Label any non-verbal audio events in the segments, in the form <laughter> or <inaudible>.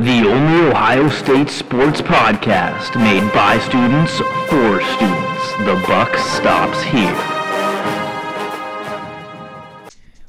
The only Ohio State sports podcast made by students for students. The buck stops here.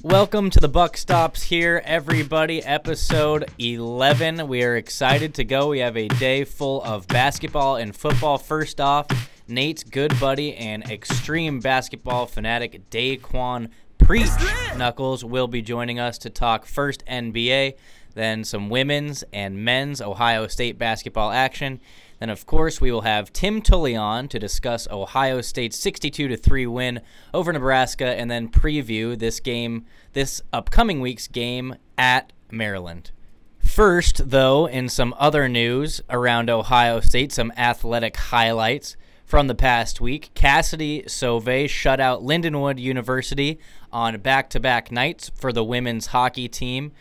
Welcome to the Buck Stops Here, everybody. Episode 11. We are excited to go. We have a day full of basketball and football. First off, Nate's good buddy and extreme basketball fanatic Daquan Preach Knuckles will be joining us to talk first NBA, then some women's and men's Ohio State basketball action. Then, of course, we will have Tim Tully on to discuss Ohio State's 62 3 win over Nebraska and then preview this game, this upcoming week's game at Maryland. First, though, in some other news around Ohio State, some athletic highlights from the past week. Kassidy Sauvé shut out Lindenwood University on back-to-back nights for the women's hockey team.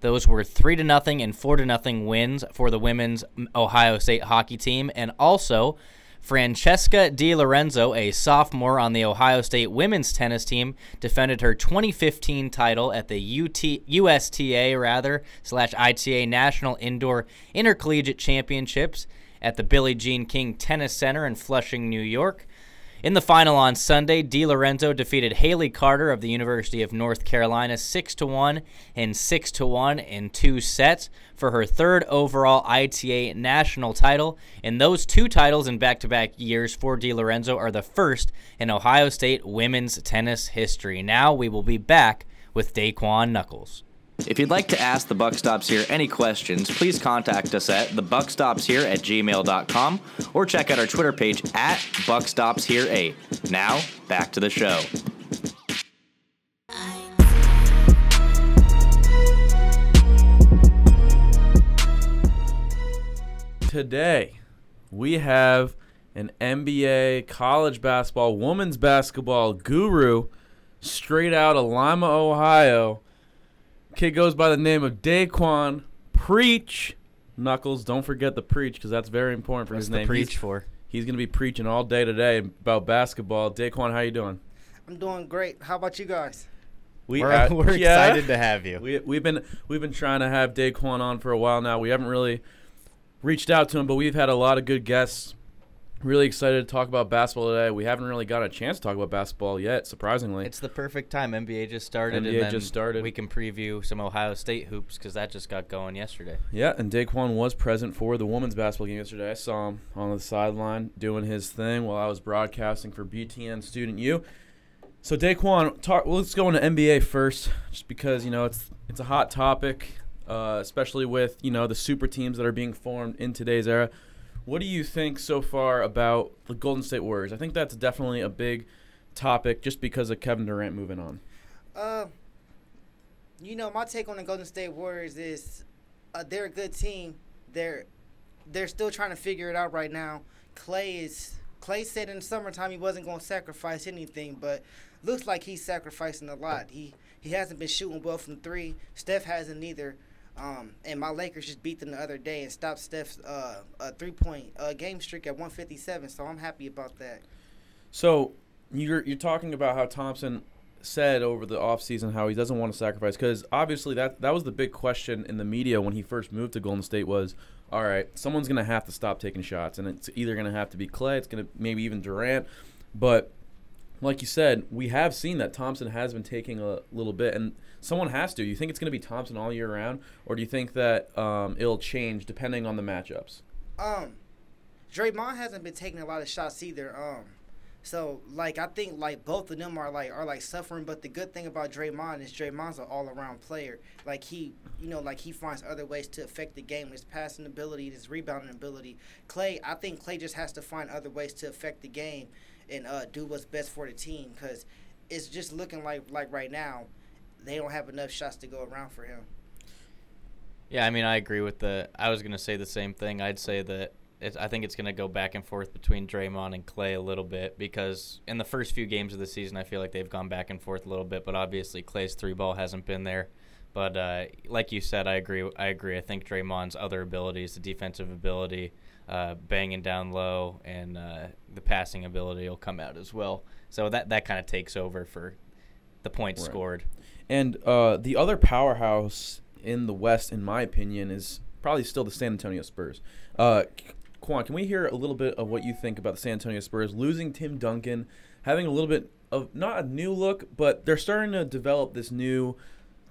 Those were three to nothing and four to nothing wins for the women's Ohio State hockey team, and also Francesca Di Lorenzo, a sophomore on the Ohio State women's tennis team, defended her 2015 title at the UT, USTA rather slash ITA National Indoor Intercollegiate Championships at the Billie Jean King Tennis Center in Flushing, New York. In the final on Sunday, Di Lorenzo defeated Hayley Carter of the University of North Carolina 6 to 1 and 6 to 1 in two sets for her third overall ITA national title. And those two titles in back-to-back years for Di Lorenzo are the first in Ohio State women's tennis history. Now we will be back with Daquan Knuckles. If you'd like to ask the Buck Stops Here any questions, please contact us at thebuckstopshere at gmail.com or check out our Twitter page at buckstopshere8. Now, back to the show. Today, we have an NBA college basketball, women's basketball guru straight out of Lima, Ohio Kid goes by the name of Daquan Preach Knuckles. Don't forget the preach because that's very important for What's his the name. preach he's, for? He's going to be preaching all day today about basketball. Daquan, how you doing? I'm doing great. How about you guys? We We're, uh, we're <laughs> yeah. excited to have you. We we've been we've been trying to have Daquan on for a while now. We haven't really reached out to him, but we've had a lot of good guests. Really excited to talk about basketball today. We haven't really got a chance to talk about basketball yet, surprisingly. It's the perfect time. NBA just started. NBA and then just started. We can preview some Ohio State hoops because that just got going yesterday. Yeah, and Daquan was present for the women's basketball game yesterday. I saw him on the sideline doing his thing while I was broadcasting for BTN Student U. So Daquan, talk, well, let's go into NBA first, just because you know it's it's a hot topic, uh, especially with you know the super teams that are being formed in today's era. What do you think so far about the Golden State Warriors? I think that's definitely a big topic, just because of Kevin Durant moving on. Uh, you know, my take on the Golden State Warriors is uh, they're a good team. They're they're still trying to figure it out right now. Clay is Clay said in the summertime he wasn't going to sacrifice anything, but looks like he's sacrificing a lot. He he hasn't been shooting well from three. Steph hasn't either. Um, and my Lakers just beat them the other day and stopped Steph's uh, three point uh, game streak at 157. So I'm happy about that. So you're you're talking about how Thompson said over the offseason how he doesn't want to sacrifice because obviously that that was the big question in the media when he first moved to Golden State was all right someone's going to have to stop taking shots and it's either going to have to be Clay it's going to maybe even Durant but like you said we have seen that Thompson has been taking a little bit and someone has to you think it's going to be Thompson all year round or do you think that um, it'll change depending on the matchups Um, Draymond hasn't been taking a lot of shots either. Um, so like I think like both of them are like are like suffering. But the good thing about Draymond is Draymond's an all around player. Like he, you know, like he finds other ways to affect the game. His passing ability, his rebounding ability. Clay, I think Clay just has to find other ways to affect the game and uh, do what's best for the team because it's just looking like like right now they don't have enough shots to go around for him. Yeah, I mean, I agree with the. I was going to say the same thing. I'd say that it's, I think it's going to go back and forth between Draymond and Clay a little bit because in the first few games of the season, I feel like they've gone back and forth a little bit. But obviously, Clay's three ball hasn't been there. But uh, like you said, I agree. I agree. I think Draymond's other abilities, the defensive ability, uh, banging down low, and uh, the passing ability will come out as well. So that that kind of takes over for the points Right. scored. And uh, the other powerhouse in the West, in my opinion, is probably still the San Antonio Spurs. Uh, Quan, can we hear a little bit of what you think about the San Antonio Spurs losing Tim Duncan, having a little bit of not a new look, but they're starting to develop this new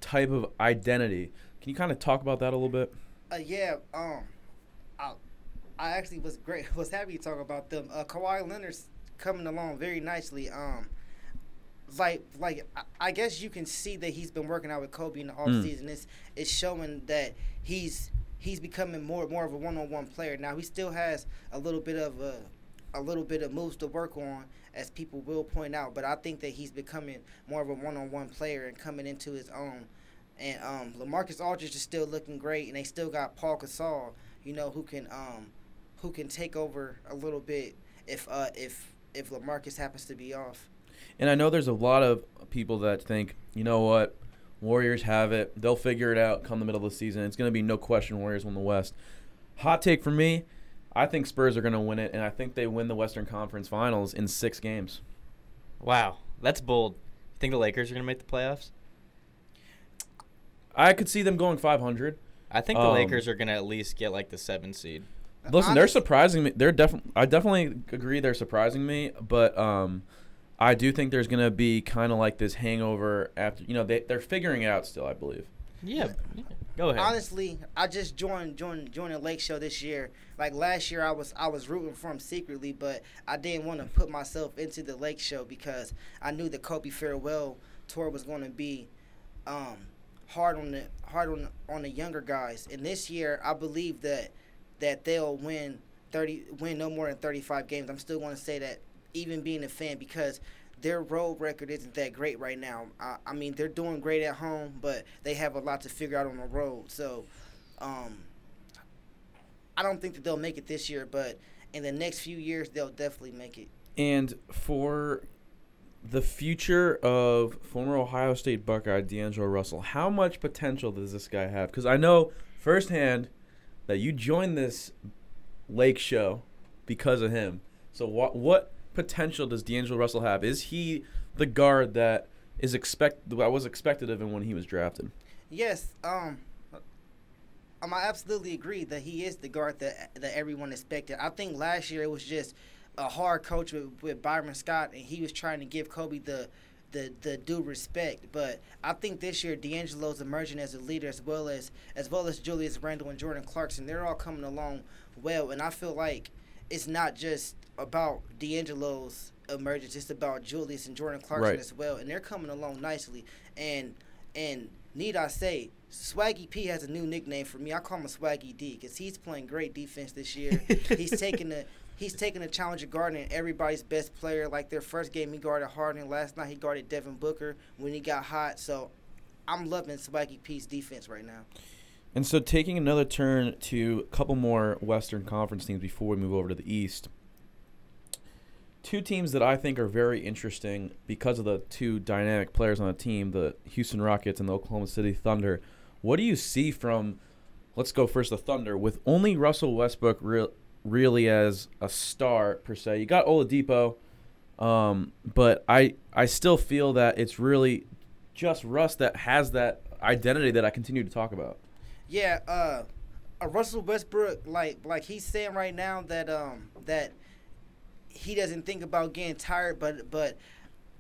type of identity. Can you kind of talk about that a little bit? Uh, yeah, um, I, I actually was great. <laughs> Was happy to talk about them. Uh, Kawhi Leonard's coming along very nicely. Um, like, like I- guess you can see that he's been working out with Kobe in the off Mm. season. It's it's showing that he's he's becoming more more of a one on one player. Now he still has a little bit of a a little bit of moves to work on, as people will point out. But I think that he's becoming more of a one on one player and coming into his own. And um, Lamarcus Aldridge is still looking great, and they still got Paul Gasol, you know, who can um, who can take over a little bit if uh, if if Lamarcus happens to be off. And I know there's a lot of people that think, you know what, Warriors have it. They'll figure it out come the middle of the season. It's going to be no question Warriors win the West. Hot take for me, I think Spurs are going to win it, and I think they win the Western Conference Finals in six games. Wow, that's bold. You think the Lakers are gonna make the playoffs? I could see them going 500. I think the Um, Lakers are gonna at least get like the seven seed. Listen, they're surprising me. They're definitely. I definitely agree they're surprising me, but um, I do think there's gonna be kind of like this hangover after. You know, they they're figuring it out still. I believe. Yeah, yeah. go ahead. Honestly, I just joined joined joined the Lake Show this year. Like last year, I was I was rooting for him secretly, but I didn't want to put myself into the Lake Show because I knew the Kobe farewell tour was going to be um, hard on the hard on on the younger guys. And this year, I believe that that they'll win thirty win no more than thirty five games. I'm still going to say that, even being a fan, because their road record isn't that great right now. I, I mean, they're doing great at home, but they have a lot to figure out on the road. So, um, I don't think that they'll make it this year, but in the next few years, they'll definitely make it. And for the future of former Ohio State Buckeye D'Angelo Russell, how much potential does this guy have? Because I know firsthand that you joined this Lake show because of him. So what what potential does D'Angelo Russell have? Is he the guard that is expect I was expected of him when he was drafted? Yes, um, um, I absolutely agree that he is the guard that that everyone expected. I think last year it was just a hard coach with, with Byron Scott, and he was trying to give Kobe the the the due respect. But I think this year D'Angelo's emerging as a leader, as well as as well as Julius Randle and Jordan Clarkson. They're all coming along well, and I feel like it's not just about D'Angelo's emergence; it's about Julius and Jordan Clarkson Right. as well, and they're coming along nicely. And and need I say, Swaggy P has a new nickname for me. I call him Swaggy D because he's playing great defense this year. <laughs> he's taking the he's taking the challenge of guarding everybody's best player. Like their first game, he guarded Harden. Last night, he guarded Devin Booker when he got hot. So I'm loving Swaggy P's defense right now. And so, taking another turn to a couple more Western Conference teams before we move over to the East. Two teams that I think are very interesting because of the two dynamic players on the team the Houston Rockets and the Oklahoma City Thunder. What do you see from, let's go first, the Thunder, with only Russell Westbrook real, really as a star, per se? You got Oladipo, um, but I, I still feel that it's really just Russ that has that identity that I continue to talk about. Yeah, uh, Russell Westbrook, like like he's saying right now that um that he doesn't think about getting tired, but but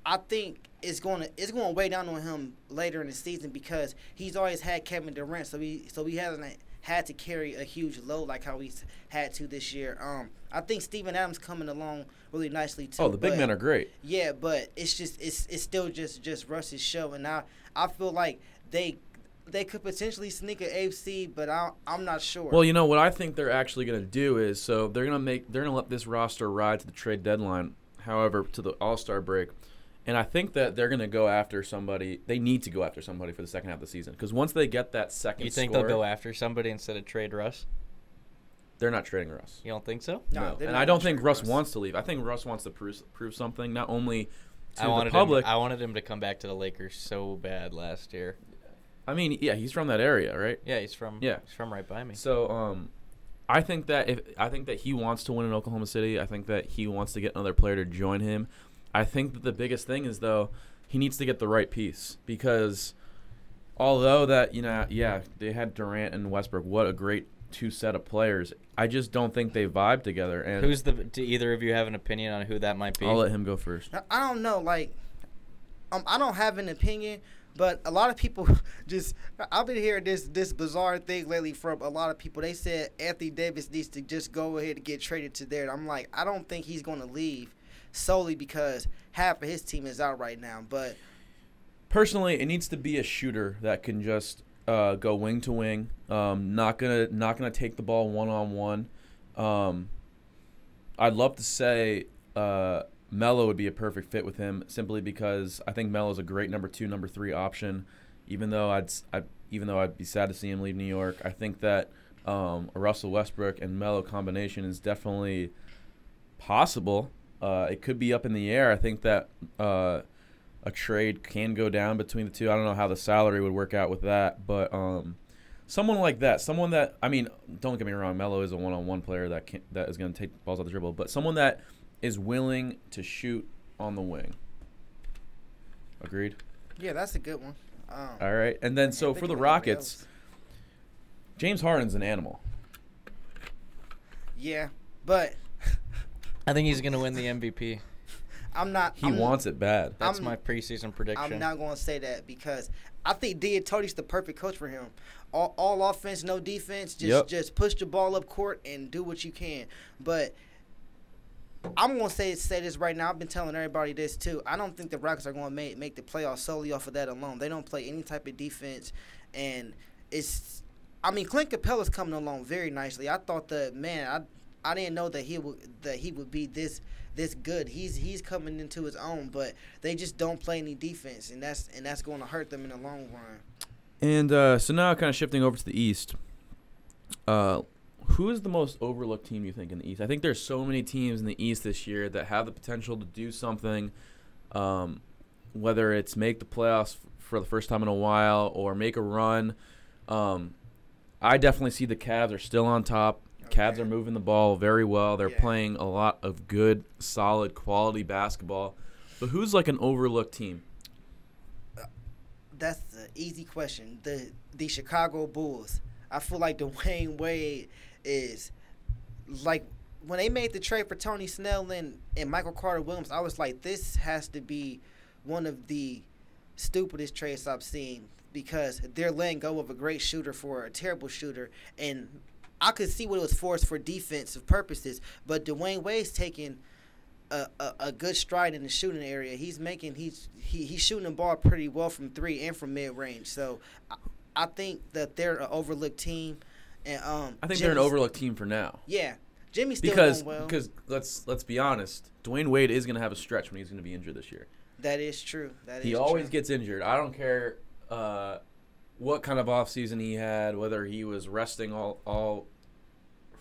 I think it's going to it's going to weigh down on him later in the season because he's always had Kevin Durant, so he so he hasn't had to carry a huge load like how he's had to this year. Um, I think Steven Adams coming along really nicely too. Oh, the big but- men are great. yeah, but it's just it's it's still just just Russ's show, and I I feel like they they could potentially sneak an AFC, but I I'm not sure. Well, you know what I think they're actually going to do is so they're going to make they're going to let this roster ride to the trade deadline, however, to the All Star break, and I think that they're going to go after somebody. They need to go after somebody for the second half of the season because once they get that second, You think score, they'll go after somebody instead of trade Russ? They're not trading Russ. You don't think so? No, No, and I don't think Russ, Russ. wants to leave. I think Russ wants to prove prove something not only to I the wanted public. him. I wanted him to come back to the Lakers so bad last year. I mean, yeah, he's from that area, right? Yeah, he's from. Yeah. he's from right by me. So, um, I think that if I think that he wants to win in Oklahoma City, I think that he wants to get another player to join him. I think that the biggest thing is though he needs to get the right piece because although that you know yeah they had Durant and Westbrook, what a great two set of players. I just don't think they vibe together. And Who's the? Do either of you have an opinion on who that might be? I'll let him go first. I- I don't know, like, um, I don't have an opinion, but a lot of people <laughs> just I've been hearing this this bizarre thing lately from a lot of people. They said Anthony Davis needs to just go ahead and get traded to there. And I'm like, I don't think he's going to leave solely because half of his team is out right now. But Personally, it needs to be a shooter that can just uh, go wing to wing. Um, not gonna not gonna take the ball one on one. I'd love to say uh, Melo would be a perfect fit with him simply because I think Melo's a great number two, number three option. Even though I'd, I, even though I'd be sad to see him leave New York, I think that um, a Russell Westbrook and Melo combination is definitely possible. Uh, it could be up in the air. I think that uh, a trade can go down between the two. I don't know how the salary would work out with that, but um, someone like that, someone that I mean, don't get me wrong, Melo is a one-on-one player that can that is going to take balls out the dribble, but someone that is willing to shoot on the wing. Agreed. yeah, that's a good one. Um, All right, and then so for the Rockets. James Harden's an animal. yeah, but I think he's gonna win the MVP. <laughs> I'm not. He I'm, wants it bad. That's I'm- my preseason prediction. I'm not going to say that because I think D'Antoni's the perfect coach for him. All, all offense, no defense. Just Yep. just push the ball up court and do what you can. But I'm to say say this right now. I've been telling everybody this too. I don't think the Rockets are going to make make the playoffs solely off of that alone. They don't play any type of defense, and it's. I mean, Clint Capela's coming along very nicely. I thought that man, I I didn't know that he would that he would be this this good. He's he's coming into his own, but they just don't play any defense, and that's and that's going to hurt them in the long run. And uh, so now, kind of shifting over to the East. Uh, who is the most overlooked team you think in the East? I think there's so many teams in the East this year that have the potential to do something, um, whether it's make the playoffs f- for the first time in a while or make a run. Um, I definitely see the Cavs are still on top. Cavs are moving the ball very well. They're Yeah. playing a lot of good, solid, quality basketball. But who's like an overlooked team? That's the easy question. The the Chicago Bulls. I feel like Dwyane Wade is like when they made the trade for Tony Snell and, and Michael Carter Williams, I was like, this has to be one of the stupidest trades I've seen because they're letting go of a great shooter for a terrible shooter. And I could see what it was forced for defensive purposes, but Dwyane Wade's taking a, a, a good stride in the shooting area. He's making he's he, he's shooting the ball pretty well from three and from mid range. So I, I think that they're an overlooked team. And um, I think they're an overlooked team for now. Yeah, Jimmy's still because doing well. because let's let's be honest, Dwyane Wade is going to have a stretch when he's going to be injured this year. that is true. That is He always true. gets injured. I don't care uh, what kind of offseason he had, whether he was resting all all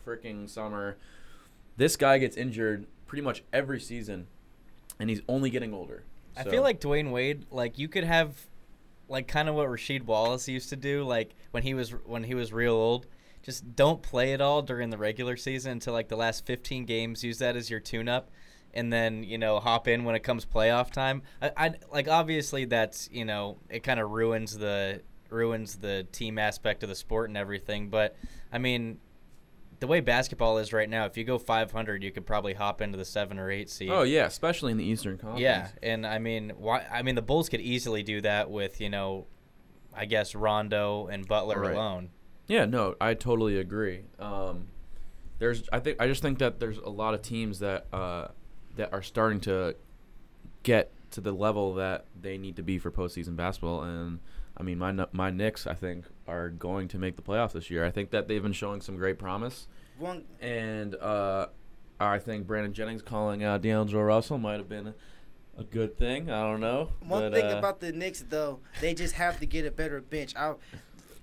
freaking summer. This guy gets injured pretty much every season, and he's only getting older. I feel like Dwyane Wade, like you could have, like kind of what Rasheed Wallace used to do, like when he was when he was real old. Just don't play it all during the regular season until like the last 15 games. Use that as your tune-up, and then you know hop in when it comes playoff time. I, I like obviously that's you know it kind of ruins the ruins the team aspect of the sport and everything. But I mean, the way basketball is right now, if you go 500, you could probably hop into the seven or eight seed. Oh yeah, especially in the Eastern Conference. Yeah, and I mean, why? I mean, the Bulls could easily do that with you know, I guess Rondo and Butler Right. alone. Yeah, no, I totally agree. Um, there's, I think, I just think that there's a lot of teams that uh, that are starting to get to the level that they need to be for postseason basketball, and I mean, my my Knicks, I think, are going to make the playoffs this year. I think that they've been showing some great promise, One, and uh, I think Brandon Jennings calling out D'Angelo Russell might have been a, a good thing. I don't know. one but, thing uh, about the Knicks though, they just have to get a better bench. I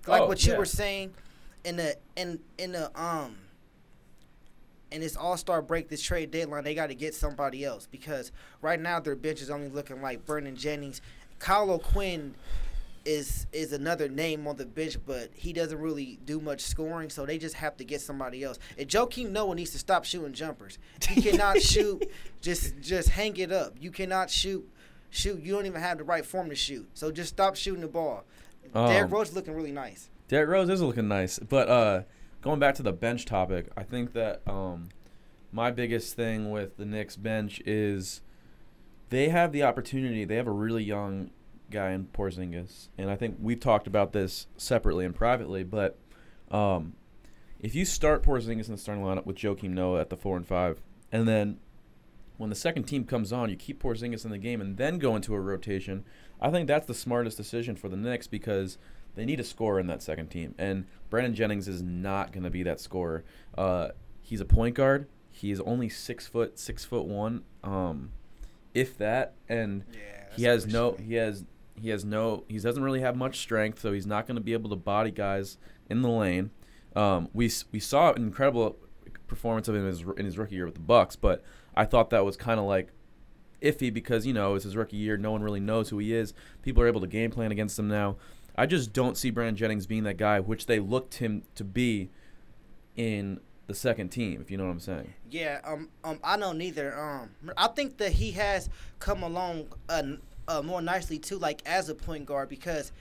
like Oh, what you yeah. were saying in the in in the um in this All Star break, this trade deadline, they got to get somebody else because right now their bench is only looking like Vernon Jennings, Kyle O'Quinn is is another name on the bench, but he doesn't really do much scoring, so they just have to get somebody else. And Joakim Noah needs to stop shooting jumpers. He cannot <laughs> shoot. Just just hang it up. You cannot shoot. Shoot. You don't even have the right form to shoot. So just stop shooting the ball. Um, Derrick Rose looking really nice. Derrick Rose is looking nice, but uh, going back to the bench topic, I think that um, my biggest thing with the Knicks bench is they have the opportunity. They have a really young guy in Porzingis, and I think we've talked about this separately and privately. But um, if you start Porzingis in the starting lineup with Joakim Noah at the four and five, and then when the second team comes on, you keep Porzingis in the game and then go into a rotation. I think that's the smartest decision for the Knicks because they need a scorer in that second team, and Brandon Jennings is not going to be that scorer. Uh, he's a point guard. He is only six foot, six foot one, um, if that, and Yeah, he has no, he has, he has no, he doesn't really have much strength, so he's not going to be able to body guys in the lane. Um, we we saw an incredible performance of him in his, in his rookie year with the Bucks, but I thought that was kind of like iffy because you know it's his rookie year. No one really knows who he is. People are able to game plan against him now. I just don't see Brandon Jennings being that guy, which they looked him to be in the second team. If you know what I'm saying. Yeah, um, um, I know neither. Um, I think that he has come along uh, uh, more nicely too, like as a point guard, because,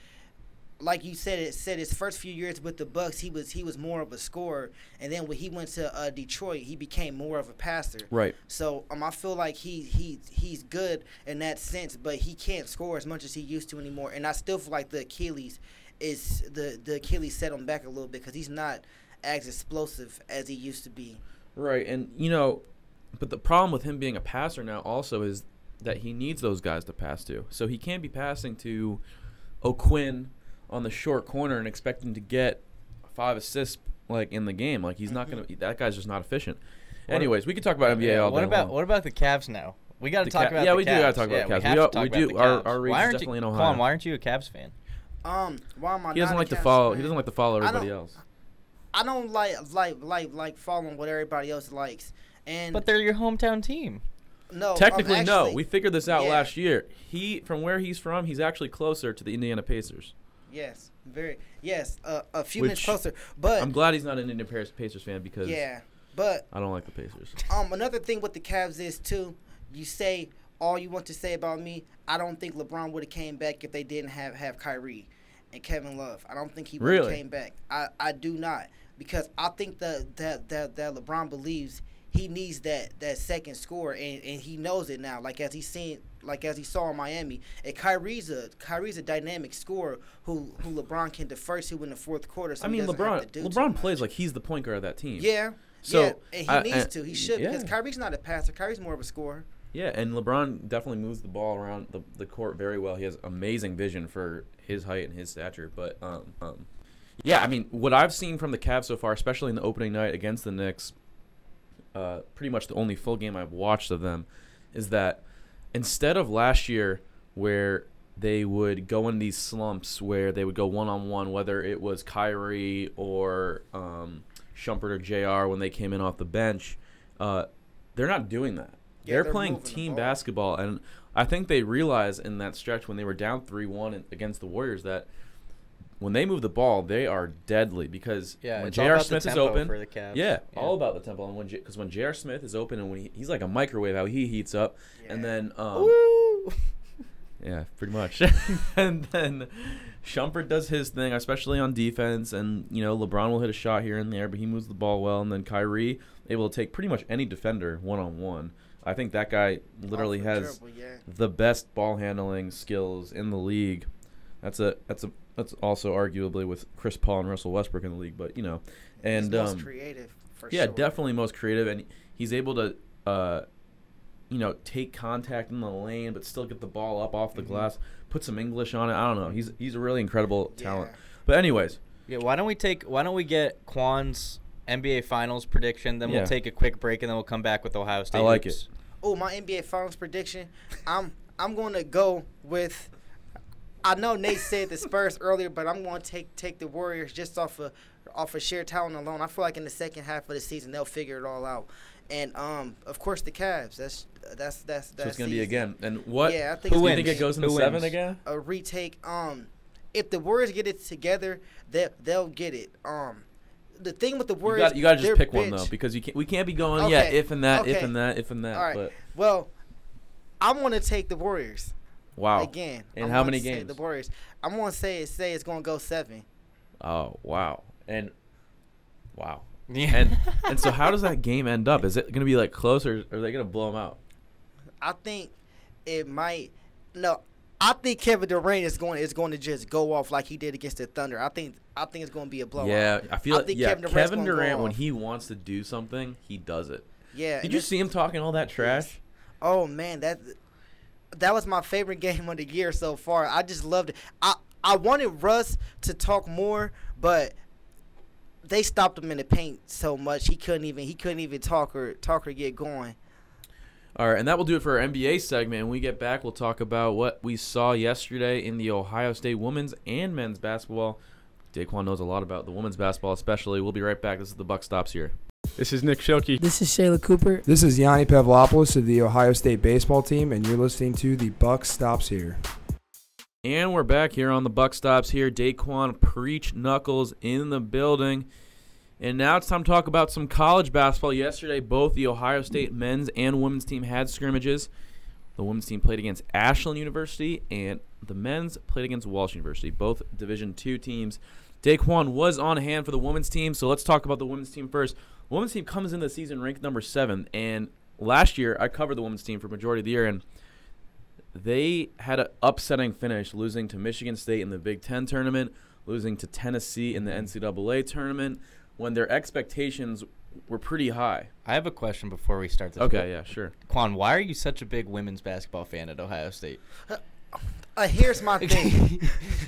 like you said, it said his first few years with the Bucks, he was he was more of a scorer, and then when he went to uh, Detroit, he became more of a passer. Right. So um, I feel like he he he's good in that sense, but he can't score as much as he used to anymore. And I still feel like the Achilles is the the Achilles set him back a little bit because he's not as explosive as he used to be. Right, and you know, but the problem with him being a passer now also is that he needs those guys to pass to. So he can't be passing to O'Quinn on the short corner and expecting to get five assists like in the game. Like he's not gonna. That guy's just not efficient. Anyways, we could talk about NBA Yeah, all day what about long. what about the Cavs now? We got to talk Ca- about yeah, the we do gotta talk about yeah, the Cavs. We, have We to talk we about do- the our- Cavs. our reach why is aren't definitely you, in Come Ohio. on, why aren't you a Cavs fan? Um, why am I? He doesn't not a like to follow. fan? He doesn't like to follow everybody don't- else. I don't like like like like following what everybody else likes. And But they're your hometown team. no, um, Technically, no. We figured this out yeah. last year. He, from where he's from, he's actually closer to the Indiana Pacers. Yes, very yes, uh, a few Which- minutes closer. But I'm glad he's not an Indiana Pac- Pacers fan because yeah, but I don't like the Pacers. um, another thing with the Cavs is too. You say all you want to say about me. I don't think LeBron would have came back if they didn't have have Kyrie and Kevin Love. I don't think he would have Really? came back. I, I do not because I think that that that that LeBron believes he needs that that second score and, and he knows it now. Like as he seen like as he saw in Miami. And Kyrie's a Kyrie's a dynamic scorer who who LeBron can defer to in the fourth quarter. So I mean, LeBron. LeBron plays like he's the point guard of that team. Yeah. So, yeah, and he I- needs I- to. He should because yeah. Kyrie's not a passer. Kyrie's more of a scorer. Yeah, and LeBron definitely moves the ball around the, the court very well. He has amazing vision for his height and his stature. But um, um, yeah, I mean, what I've seen from the Cavs so far, especially in the opening night against the Knicks, uh, pretty much the only full game I've watched of them, is that instead of last year where they would go in these slumps where they would go one on one, whether it was Kyrie or um, Shumpert or J.R. when they came in off the bench, uh, they're not doing that. Yeah, they're, they're playing team basketball, and I think they realized in that stretch when they were down three one against the Warriors that when they move the ball, they are deadly because Yeah, when it's J.R. Smith is open, for the Cavs. yeah, Yeah. all about the tempo. And when because when J.R. Smith is open and when he, he's like a microwave, how he heats up, and then um, Woo! <laughs> yeah, pretty much. <laughs> <laughs> and then Shumpert does his thing, especially on defense. And, you know, LeBron will hit a shot here and there, but he moves the ball well. And then Kyrie able to take pretty much any defender one on one. I think that guy literally Off has the dribble, yeah. the best ball handling skills in the league. That's a that's a that's also arguably with Chris Paul and Russell Westbrook in the league, but you know, and He's most um, creative for yeah, sure. definitely most creative, and he's able to, uh, you know, take contact in the lane, but still get the ball up off the Mm-hmm. glass, put some English on it. I don't know. He's he's a really incredible talent. Yeah. But anyways, Yeah, why don't we take why don't we get Quan's NBA Finals prediction, then Yeah. we'll take a quick break and then we'll come back with Ohio State. I like hoops. Oh, my NBA Finals prediction. I'm I'm going to go with. I know Nate said the Spurs earlier, but I'm going to take take the Warriors just off of off of sheer talent alone. I feel like in the second half of the season they'll figure it all out. And um, of course the Cavs. That's that's that's that's so it's gonna be again. And what? Yeah, I think Who it's Do you gonna think it goes Who into seven again? a retake. Um, if the Warriors get it together, they they'll get it. Um, the thing with the You Warriors, got you got to just pick one though, because you can't. We can't be going yeah if and that, if and that, if and that. All right. But Well, I'm gonna take the Warriors wow. again. And I'm how many games? The Warriors. I'm gonna say say it's gonna go seven. Oh wow. And Wow. Yeah. And <laughs> and so how does that game end up? Is it going to be like close or are they going to blow them out? I think it might. No, I think Kevin Durant is going is going to just go off like he did against the Thunder. I think I think it's going to be a blowout. Yeah, I feel I like think yeah, Kevin Kevin, Durant's gonna Durant when he wants to do something, he does it. Yeah. Did you see him talking all that trash? Oh man, that that was my favorite <laughs> game of the year so far. I just loved it. I I wanted Russ to talk more, but they stopped him in the paint so much he couldn't even he couldn't even talk or talk or get going. All right, and that will do it for our NBA segment. When we get back, we'll talk about what we saw yesterday in the Ohio State women's and men's basketball. Daquan knows a lot about the women's basketball, especially. We'll be right back. This is the Buck Stops here. This is Nick Shilkey. This is Shayla Cooper. This is Yianni Pavlopoulos of the Ohio State baseball team, and you're listening to the Buck Stops Here. And we're back here on the Buck Stops here. Daquan Preach Knuckles in the building. And now it's time to talk about some college basketball. Yesterday, both the Ohio State men's and women's team had scrimmages. The women's team played against Ashland University, and the men's played against Walsh University, both Division two teams. Daquan was on hand for the women's team, so let's talk about the women's team first. The women's team comes into the season ranked number seven, and last year I covered the women's team for majority of the year, and they had an upsetting finish, losing to Michigan State in the Big Ten tournament, losing to Tennessee in the NCAA tournament, when their expectations were pretty high. I have a question before we start this. Okay, yeah, sure. Quan, why are you such a big women's basketball fan at Ohio State? <laughs> Uh, here's my <laughs> thing.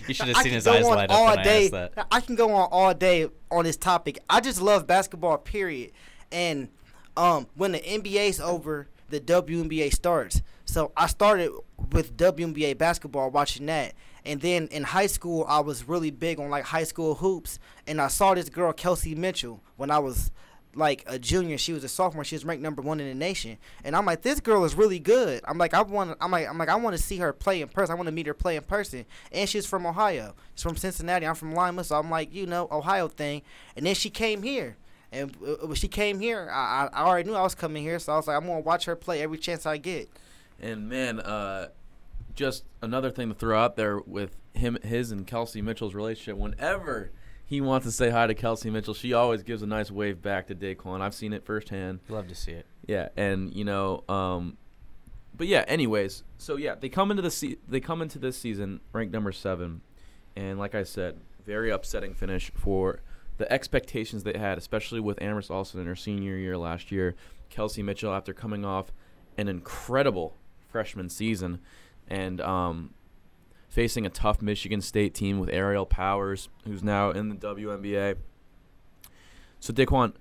You should have I seen his eyes light up when I day. asked that. I can go on all day on this topic. I just love basketball, period. And um, when the NBA's over, the WNBA starts. So I started with WNBA basketball, watching that. And then in high school, I was really big on like high school hoops. And I saw this girl, Kelsey Mitchell, when I was like a junior. She was a sophomore. She was ranked number one in the nation. And I'm like, this girl is really good. I'm like, I want. I'm like, I'm like, I want to see her play in person. I want to meet her play in person. And she's from Ohio. She's from Cincinnati. I'm from Lima. So I'm like, you know, Ohio thing. And then she came here. And uh, when she came here, I, I I already knew I was coming here. So I was like, I'm gonna watch her play every chance I get. And man, uh, just another thing to throw out there with him, his and Kelsey Mitchell's relationship. Whenever he wants to say hi to Kelsey Mitchell, she always gives a nice wave back to Daquan. I've seen it firsthand. Love to see it. Yeah, and you know, um, but yeah. Anyways, so yeah, they come into the se- they come into this season ranked number seven, and like I said, very upsetting finish for the expectations they had, especially with Ameryst Alston in her senior year last year. Kelsey Mitchell after coming off an incredible freshman season, and um, facing a tough Michigan State team with Aerial Powers, who's now in the WNBA. So Daquan,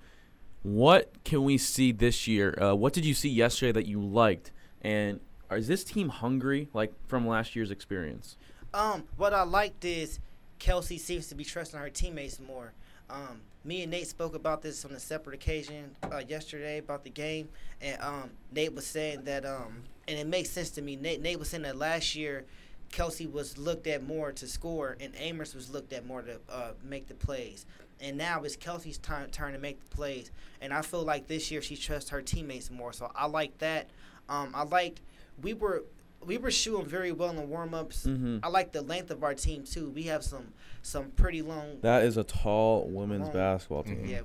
what can we see this year? Uh, what did you see yesterday that you liked? And is this team hungry, like from last year's experience? Um, what I liked is Kelsey seems to be trusting her teammates more. Um, me and Nate spoke about this on a separate occasion uh, yesterday about the game, and um, Nate was saying that, um, and it makes sense to me. Nate, Nate was saying that last year, Kelsey was looked at more to score, and Amos was looked at more to uh, make the plays. And now it's Kelsey's turn, turn to make the plays, and I feel like this year she trusts her teammates more. So I like that. Um, I liked we were we were shooting very well in the warm ups. Mhm. I like the length of our team too. We have some some pretty long. That is a tall women's long- basketball team. Yeah,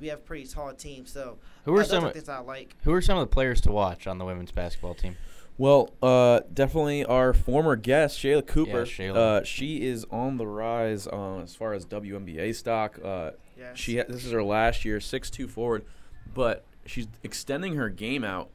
we have pretty tall teams. So Who are uh, some? are things I like. Who are some of the players to watch on the women's basketball team? Well, uh, definitely our former guest Shayla Cooper. Yeah, Shayla. Uh, she is on the rise uh, as far as WNBA stock. Uh, Yes. She ha- this is her last year, six two forward, but she's extending her game out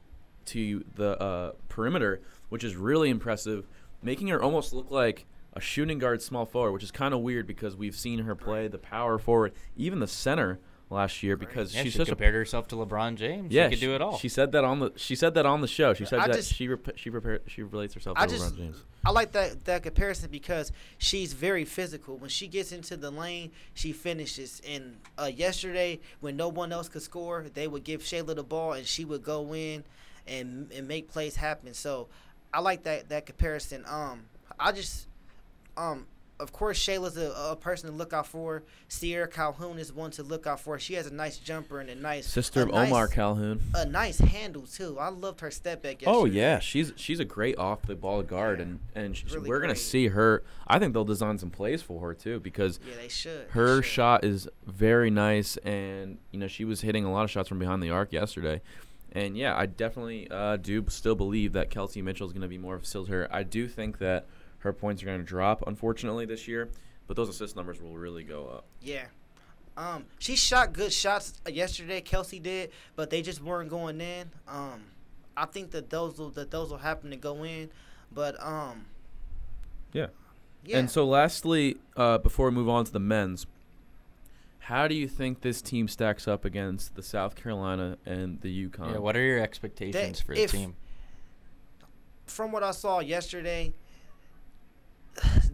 to the uh, perimeter, which is really impressive, making her almost look like a shooting guard small forward, which is kind of weird because we've seen her play the power forward, even the center last year because Yeah, she's she such a compared herself to LeBron James. yeah, she could do it all. She said that on the she said that on the show. She said I that just- she rep- she prepare, she relates herself I to just LeBron James. I like that that comparison because she's very physical. When she gets into the lane, she finishes. And uh, yesterday, when no one else could score, they would give Shayla the ball, and she would go in and and make plays happen. So I like that that comparison. Um, I just um of course, Shayla's a, a person to look out for. Sierra Calhoun is one to look out for. She has a nice jumper and a nice Sister a of nice- Omar Calhoun. A nice handle too. I loved her step back. Yesterday. Oh yeah, she's she's a great off the ball guard, and and sh Really we're gonna see her. I think they'll design some plays for her too because Yeah, they should. They her should. shot is very nice, and you know she was hitting a lot of shots from behind the arc yesterday. And yeah, I definitely uh, do still believe that Kelsey Mitchell is going to be more of a facilitator. I do think that her points are going to drop, unfortunately, this year, but those assist numbers will really go up. Yeah. Um, she shot good shots yesterday. Kelsey did, but they just weren't going in. Um, I think that those will that those will happen to go in, but um. Yeah. Yeah. And so, lastly, uh, before we move on to the men's, how do you think this team stacks up against the South Carolina and the UConn? Yeah, what are your expectations for the if- team? from what I saw yesterday,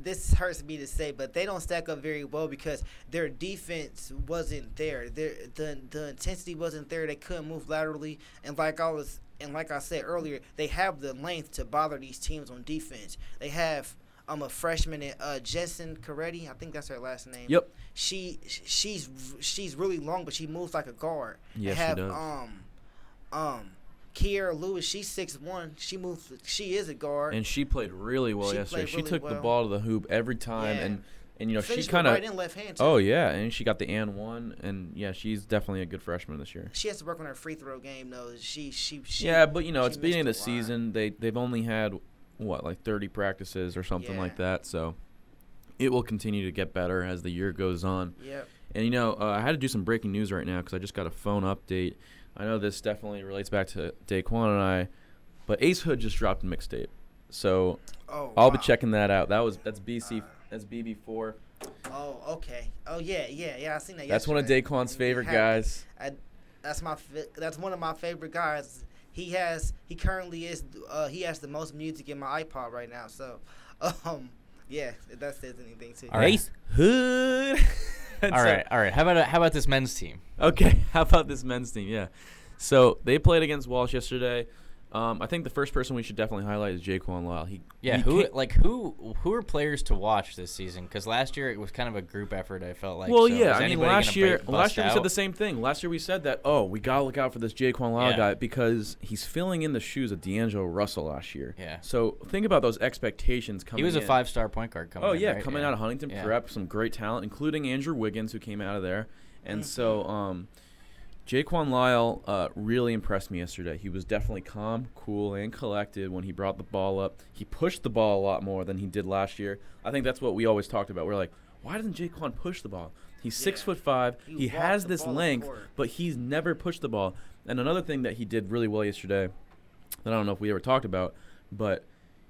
this hurts me to say, but they don't stack up very well because their defense wasn't there. Their the the intensity wasn't there. They couldn't move laterally, and like I was and like I said earlier, they have the length to bother these teams on defense. They have um a freshman in uh Jensen Caretti, I think that's her last name. Yep. She she's she's really long, but she moves like a guard. They Yes, she does. Um, um, Kiara Lewis, she's six one. She moves. She is a guard. And she played really well She yesterday. She really took the ball to the hoop every time, Yeah. and and you know she Finished kind of. right left hand. Too. Oh yeah, and she got the and one, and yeah, she's definitely a good freshman this year. She has to work on her free throw game though. She she, she yeah, but you know it's beginning of the missed a lot. season. They they've only had what like 30 practices or something like that, so it will continue to get better as the year goes on. Yep. And you know, uh, I had to do some breaking news right now because I just got a phone update. I know this definitely relates back to Daquan and I, but Ace Hood just dropped a mixtape, so Oh. I'll be checking that out. That was that's BC, that's BB4. Oh okay. Oh yeah yeah yeah. I seen that. That's one of yesterday. Daquan's favorite Happy. guys. I, that's my that's one of my favorite guys. He has he currently is uh, he has the most music in my iPod right now. So, <laughs> um, yeah, if that says anything to you. Ace Hood. <laughs> <laughs> All so- right, all right. How about how about this men's team? Okay, <laughs> how about this men's team? Yeah. So they played against Walsh yesterday. Um, I think the first person we should definitely highlight is Jaquan Lyle. He Yeah, he who like who who are players to watch this season? Because last year it was kind of a group effort. I felt like. well, So yeah. I mean, last year, last year we said the same thing. Last year we said that oh, we gotta look out for this Jaquan Lyle Yeah. guy because he's filling in the shoes of D'Angelo Russell last year. Yeah. So think about those expectations coming. He was a five-star point guard coming. Oh in, yeah, right? coming out of Huntington Yeah. Prep, some great talent, including Andrew Wiggins, who came out of there, and so um, Jaquan Lyle uh, really impressed me yesterday. He was definitely calm, cool, and collected when he brought the ball up. He pushed the ball a lot more than he did last year. I think that's what we always talked about. We're like, why doesn't Jaquan push the ball? He's six foot five. He He has this length, but he's never pushed the ball. And another thing that he did really well yesterday, that I don't know if we ever talked about, but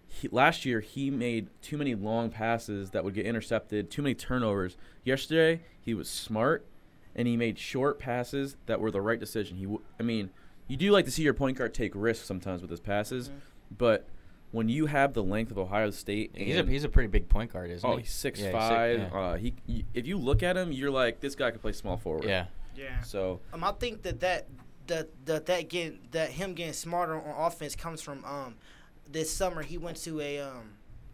he, last year he made too many long passes that would get intercepted, too many turnovers. Yesterday he was smart, and he made short passes that were the right decision. He, w- I mean, you do like to see your point guard take risks sometimes with his passes, Mm-hmm. but when you have the length of Ohio State, He's a he's a pretty big point guard, isn't oh he? he's six Yeah, five. yeah. Uh, he, y- if you look at him, you're like this guy could play small forward. yeah. Yeah. So Um, I think that that that that that getting that him getting smarter on offense comes from um this summer he went to a um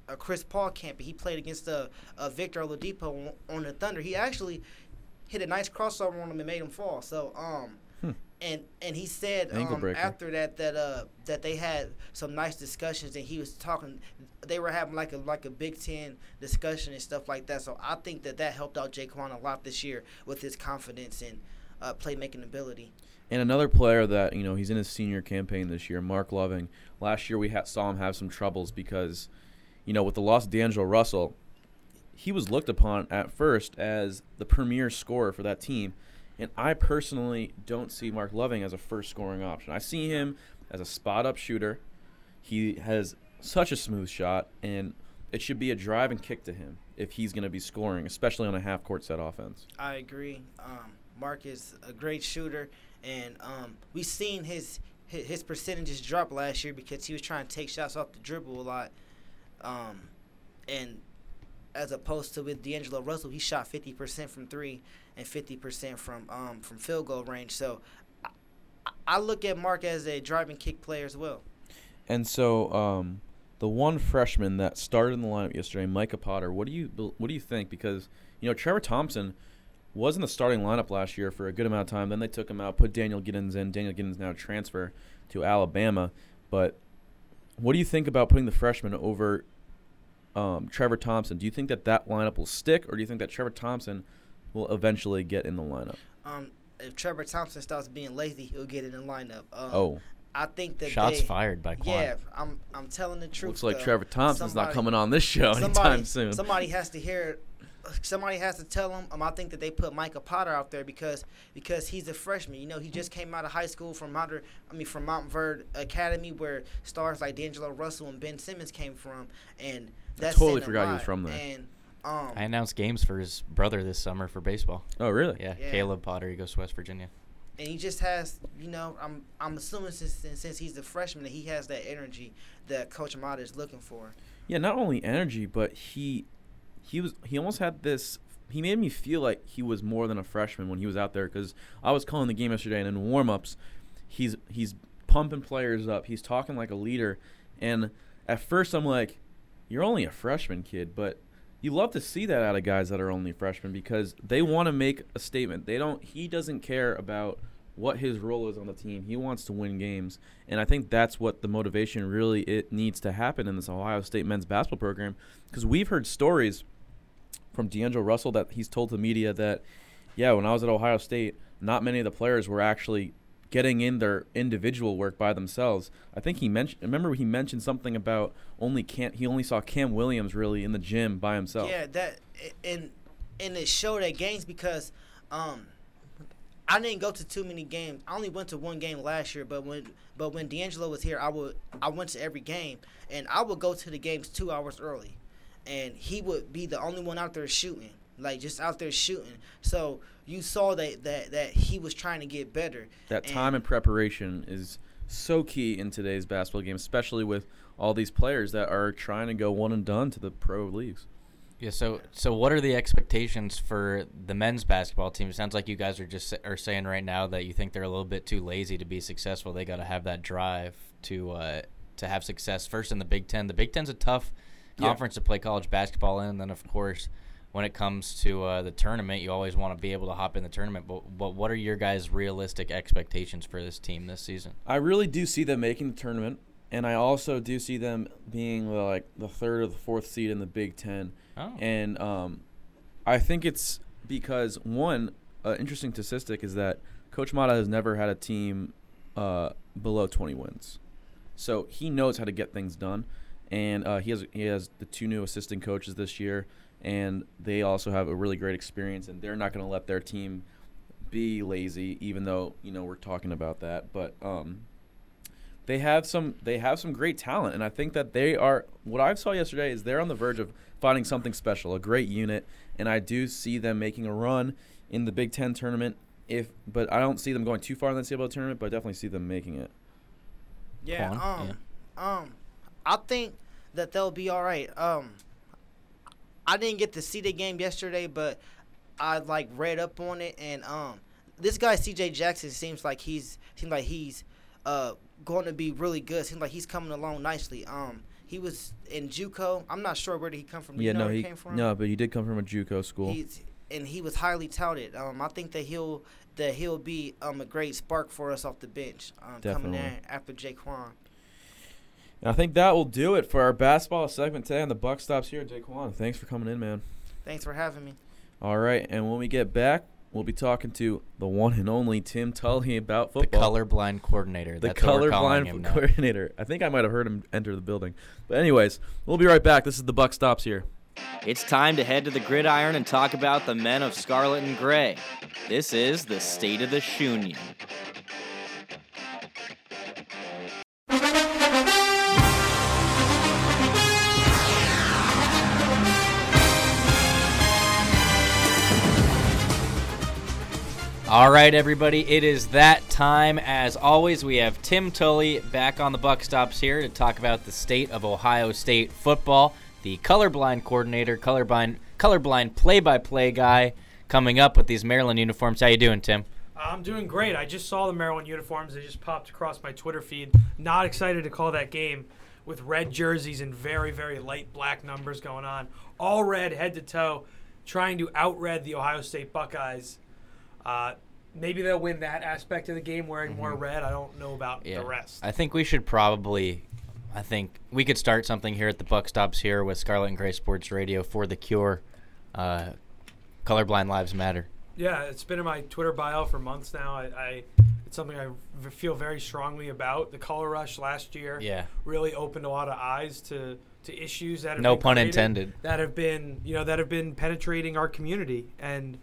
a Chris Paul camp and he played against uh, uh Victor Oladipo on, on the Thunder. He actually hit a nice crossover on him and made him fall. So um. Hmm. And and he said um, after that that uh that they had some nice discussions and he was talking they were having like a like a Big Ten discussion and stuff like that. So I think that that helped out Jaquan a lot this year with his confidence and uh, playmaking ability. And another player that you know he's in his senior campaign this year, Marc Loving. Last year we ha- saw him have some troubles because, you know, with the loss of D'Angelo Russell, he was looked upon at first as the premier scorer for that team, and I personally don't see Marc Loving as a first scoring option. I see him as a spot up shooter. He has such a smooth shot, and it should be a drive and kick to him if he's going to be scoring, especially on a half court set offense. I agree. Um, Marc is a great shooter, and um, we seen his, his his percentages drop last year because he was trying to take shots off the dribble a lot, um, and as opposed to with D'Angelo Russell, he shot fifty percent from three and fifty percent from um, from field goal range. So I, I look at Marc as a driving kick player as well. And so, um, the one freshman that started in the lineup yesterday, Micah Potter. What do you what do you think? Because you know Trevor Thompson was in the starting lineup last year for a good amount of time. Then they took him out, put Daniel Giddens in. Daniel Giddens now transfer to Alabama. But what do you think about putting the freshman over um, Trevor Thompson? Do you think that that lineup will stick, or do you think that Trevor Thompson will eventually get in the lineup? Um, if Trevor Thompson starts being lazy, he'll get in the lineup. Um, Oh, I think that Shots they, fired by Quan. Yeah, I'm I'm telling the truth. looks like though. Trevor Thompson's not coming on this show <laughs> anytime somebody, soon. Somebody has to hear. Somebody has to tell him. Um, I think that they put Micah Potter out there because because he's a freshman. You know, he just came out of high school from Mount. I mean, from Montverde Academy, where stars like D'Angelo Russell and Ben Simmons came from, and that's totally forgot he was from there. And um, I announced games for his brother this summer for baseball. oh, really? Yeah, Yeah. Caleb Potter. He goes to West Virginia. and he just has, you know, I'm I'm assuming since since, since he's a freshman that he has that energy that Coach Amada is looking for. Yeah, not only energy, but he he was he almost had this. He made me feel like he was more than a freshman when he was out there because I was calling the game yesterday and in warm-ups, he's he's pumping players up. He's talking like a leader, and at first I'm like, "You're only a freshman, kid," but you love to see that out of guys that are only freshmen because they want to make a statement. They don't. He doesn't care about what his role is on the team. He wants to win games, and I think that's what the motivation really it needs to happen in this Ohio State men's basketball program because we've heard stories from D'Angelo Russell that he's told the media that, yeah, when I was at Ohio State, not many of the players were actually getting in their individual work by themselves. I think he mentioned. Remember, he mentioned something about only Cam. He only saw Cam Williams really in the gym by himself. Yeah, that and and it showed at games because um I didn't go to too many games. I only went to one game last year, but when but when D'Angelo was here, I would I went to every game, and I would go to the games two hours early, and he would be the only one out there shooting, like just out there shooting. So you saw that that that he was trying to get better. That time and preparation is so key in today's basketball game, especially with all these players that are trying to go one and done to the pro leagues. Yeah. So, so what are the expectations for the men's basketball team? It sounds like you guys are just are saying right now that you think they're a little bit too lazy to be successful. They got to have that drive to uh, to have success. First in the Big Ten. The Big Ten's a tough Yeah. conference to play college basketball in. And then, of course, when it comes to uh, the tournament, you always want to be able to hop in the tournament. But, but what are your guys' realistic expectations for this team this season? I really do see them making the tournament, and I also do see them being like the third or the fourth seed in the Big Ten. Oh. And um, I think it's because one uh, interesting statistic is that Coach Matta has never had a team uh, below 20 wins, so he knows how to get things done. And uh, he has he has the two new assistant coaches this year, and they also have a really great experience. And they're not going to let their team be lazy, even though you know we're talking about that. But um, they have some they have some great talent, and I think that they are. What I saw yesterday is they're on the verge of finding something special, a great unit, and I do see them making a run in the Big Ten tournament. If but I don't see them going too far in the NCAA tournament, but I definitely see them making it. Yeah, Quan? um, um, I think that they'll be all right. Um, I didn't get to see the game yesterday, but I like read up on it, and um, this guy C.J. Jackson seems like he's seems like he's uh going to be really good. Seems like he's coming along nicely. Um, he was in JUCO. I'm not sure where did he come from. Do yeah, you know no, he, came from? no, but he did come from a JUCO school. He's and he was highly touted. Um, I think that he'll that he'll be um a great spark for us off the bench. Um, coming Definitely. in after Jaquan. And I think that will do it for our basketball segment today. And the buck stops here. At Daquan, thanks for coming in, man. Thanks for having me. All right, and when we get back, we'll be talking to the one and only Tim Tully about football. The colorblind coordinator. the That's what him colorblind now. coordinator. I think I might have heard him enter the building. But anyways, we'll be right back. This is the Buck Stops here. It's time to head to the gridiron and talk about the men of scarlet and gray. This is the State of the Shunion. All right, everybody, it is that time. As always, we have Tim Tully back on the Buck Stops here to talk about the state of Ohio State football. The colorblind coordinator, colorblind, colorblind play-by-play guy, coming up with these Maryland uniforms. How you doing, Tim? I'm doing great. I just saw the Maryland uniforms. They just popped across my Twitter feed. Not excited to call that game with red jerseys and very, very light black numbers going on. All red, head to toe, trying to out red the Ohio State Buckeyes. Uh, maybe they'll win that aspect of the game wearing more red. I don't know about Yeah. the rest. I think we should probably. I think we could start something here at the Buck Stops here with Scarlet and Gray Sports Radio for the cure. Uh, colorblind lives matter. Yeah, it's been in my Twitter bio for months now. I, I it's something I v- feel very strongly about. The color rush last year Yeah. really opened a lot of eyes to to issues that have No pun created, intended. that have been you know that have been penetrating our community. And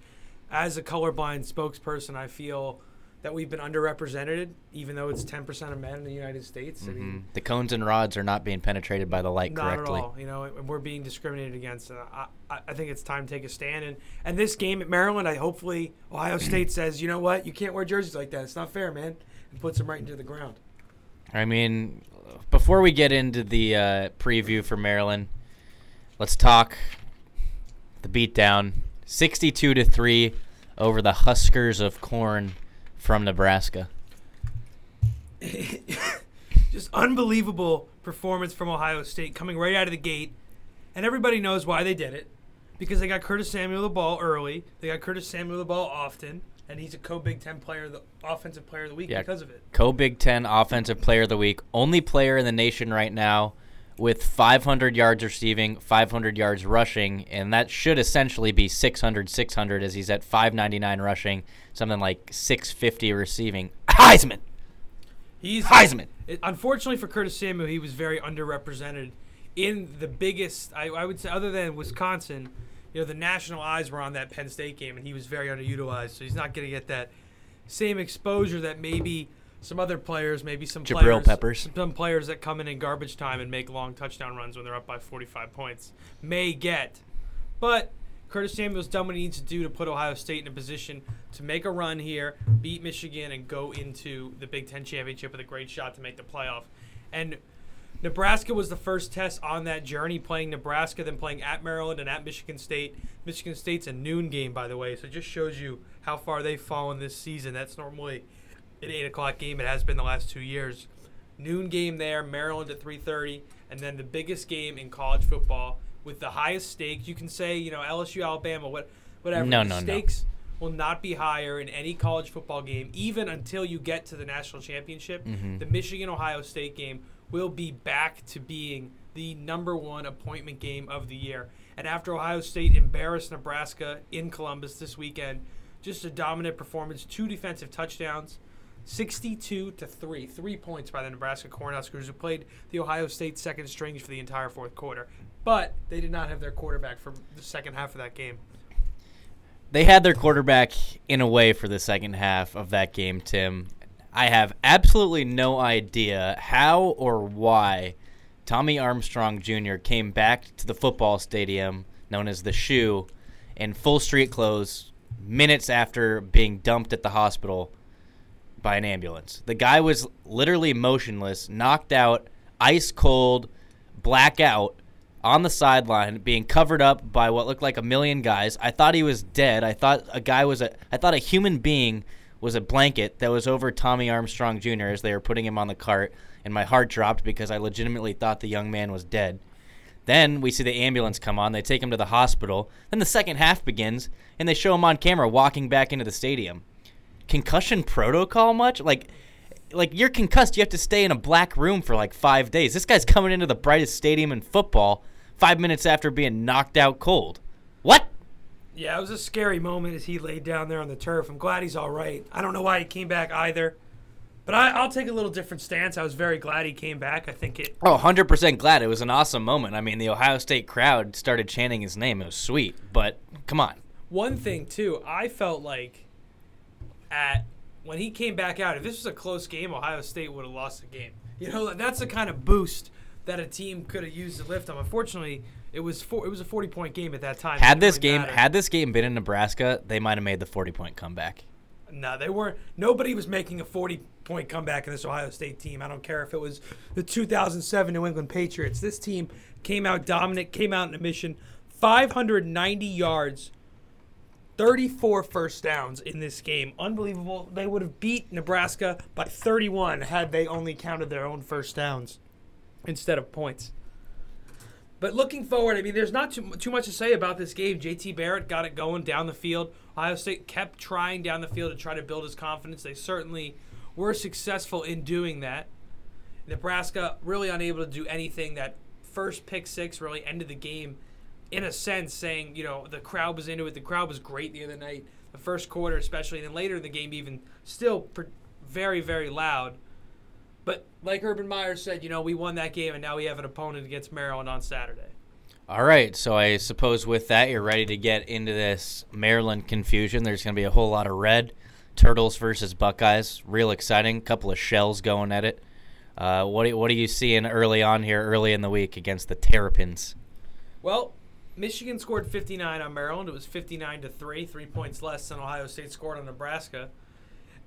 as a colorblind spokesperson, I feel that we've been underrepresented, even though it's 10% of men in the United States. I mean, The cones and rods are not being penetrated by the light not correctly. at all. You know, and we're being discriminated against. And I, I, I think it's time to take a stand. And and this game at Maryland, I hopefully Ohio <clears throat> State says, you know what, you can't wear jerseys like that. It's not fair, man, and puts them right into the ground. I mean, before we get into the uh, preview for Maryland, let's talk the beatdown. 62 to 3 over the Huskers of Corn from Nebraska. <coughs> Just unbelievable performance from Ohio State coming right out of the gate. And everybody knows why they did it. Because they got Curtis Samuel the ball early. They got Curtis Samuel the ball often. And he's a co Big Ten player, the offensive player of the week Yeah. because of it. Co Big Ten Offensive Player of the Week. Only player in the nation right now with 500 yards receiving, 500 yards rushing, and that should essentially be 600 600 as he's at 599 rushing, something like 650 receiving. Heisman! He's Heisman! It, unfortunately for Curtis Samuel, he was very underrepresented in the biggest. I, I would say, other than Wisconsin, you know, the national eyes were on that Penn State game, and he was very underutilized. So he's not going to get that same exposure that maybe some other players, maybe some Jabril players, Peppers. some players that come in in garbage time and make long touchdown runs when they're up by 45 points may get. But Curtis Samuel's done what he needs to do to put Ohio State in a position to make a run here, beat Michigan, and go into the Big Ten championship with a great shot to make the playoff. And Nebraska was the first test on that journey, playing Nebraska, then playing at Maryland and at Michigan State. Michigan State's a noon game, by the way, so it just shows you how far they've fallen this season. That's normally an eight o'clock game. It has been the last two years. Noon game there, Maryland at three thirty, and then the biggest game in college football with the highest stakes. You can say, you know, LSU, Alabama, what, whatever. No, the no, no. stakes will not be higher in any college football game, even until you get to the national championship. Mm-hmm. The Michigan Ohio State game will be back to being the number one appointment game of the year. And after Ohio State embarrassed Nebraska in Columbus this weekend, just a dominant performance, two defensive touchdowns. 62 to 3. Three points by the Nebraska Cornhuskers, who played the Ohio State second strings for the entire fourth quarter. But they did not have their quarterback for the second half of that game. They had their quarterback in a way for the second half of that game, Tim. I have absolutely no idea how or why Tommy Armstrong Jr. came back to the football stadium known as the Shoe in full street clothes minutes after being dumped at the hospital by an ambulance. The guy was literally motionless, knocked out, ice cold, blackout on the sideline, being covered up by what looked like a million guys. I thought he was dead. I thought a guy was a. I thought a human being was a blanket that was over Tommy Armstrong Jr. as they were putting him on the cart, and my heart dropped because I legitimately thought the young man was dead. Then we see the ambulance come on. They take him to the hospital. Then the second half begins, and they show him on camera walking back into the stadium. Concussion protocol much? Like, like you're concussed. You have to stay in a black room for like five days. This guy's coming into the brightest stadium in football five minutes after being knocked out cold. What? Yeah, it was a scary moment as he laid down there on the turf. I'm glad he's all right. I don't know why he came back either. But I, I'll take a little different stance. I was very glad he came back. I think it. Oh, 100% glad. It was an awesome moment. I mean, the Ohio State crowd started chanting his name. It was sweet. But come on. One thing, too, I felt like at when he came back out, if this was a close game, Ohio State would have lost the game. You know, that's the kind of boost that a team could have used to lift them. Unfortunately, it was four, it was a 40 point game at that time. Had this really game had this game been in Nebraska, they might have made the 40 point comeback. No, they weren't. Nobody was making a 40 point comeback in this Ohio State team. I don't care if it was the 2007 New England Patriots. This team came out dominant, came out in a mission, 590 yards, 34 first downs in this game. Unbelievable. They would have beat Nebraska by 31 had they only counted their own first downs. instead of points. But looking forward, I mean, there's not too, too much to say about this game. JT Barrett got it going down the field. Ohio State kept trying down the field to try to build his confidence. They certainly were successful in doing that. Nebraska really unable to do anything. That first pick six really ended the game in a sense, saying, you know, the crowd was into it. The crowd was great the other night, the first quarter especially, and then later in the game, even still per- very, very loud. But like Urban Meyer said, you know, we won that game, and now we have an opponent against Maryland on Saturday. All right, so I suppose with that, you're ready to get into this Maryland confusion. There's going to be a whole lot of red. Turtles versus Buckeyes, real exciting. Couple of shells going at it. Uh, what what are you seeing early on here, early in the week against the Terrapins? Well, Michigan scored 59 on Maryland. It was 59 to three, three points less than Ohio State scored on Nebraska.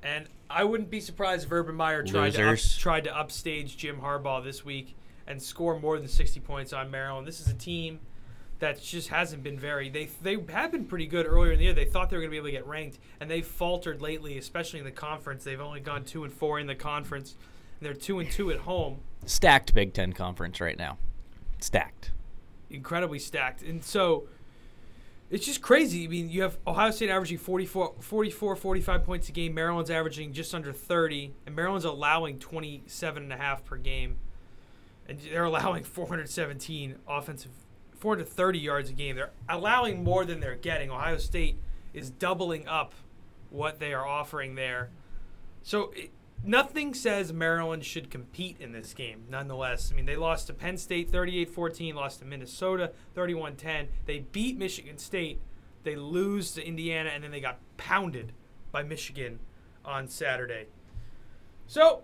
And I wouldn't be surprised if Urban Meyer tried to, up, tried to upstage Jim Harbaugh this week and score more than 60 points on Maryland. This is a team that just hasn't been very. They they have been pretty good earlier in the year. They thought they were going to be able to get ranked, and they've faltered lately, especially in the conference. They've only gone two and four in the conference, and they're two and two at home. Stacked Big Ten conference right now. Stacked. Incredibly stacked. And so it's just crazy. I mean, you have Ohio State averaging 44, 44 45 points a game. Maryland's averaging just under 30. And Maryland's allowing 27 and a half per game. And they're allowing <laughs> 417 offensive, 430 yards a game. They're allowing more than they're getting. Ohio State is doubling up what they are offering there. So it, nothing says Maryland should compete in this game. Nonetheless, I mean they lost to Penn State 38-14, lost to Minnesota 31-10. They beat Michigan State. They lose to Indiana and then they got pounded by Michigan on Saturday. So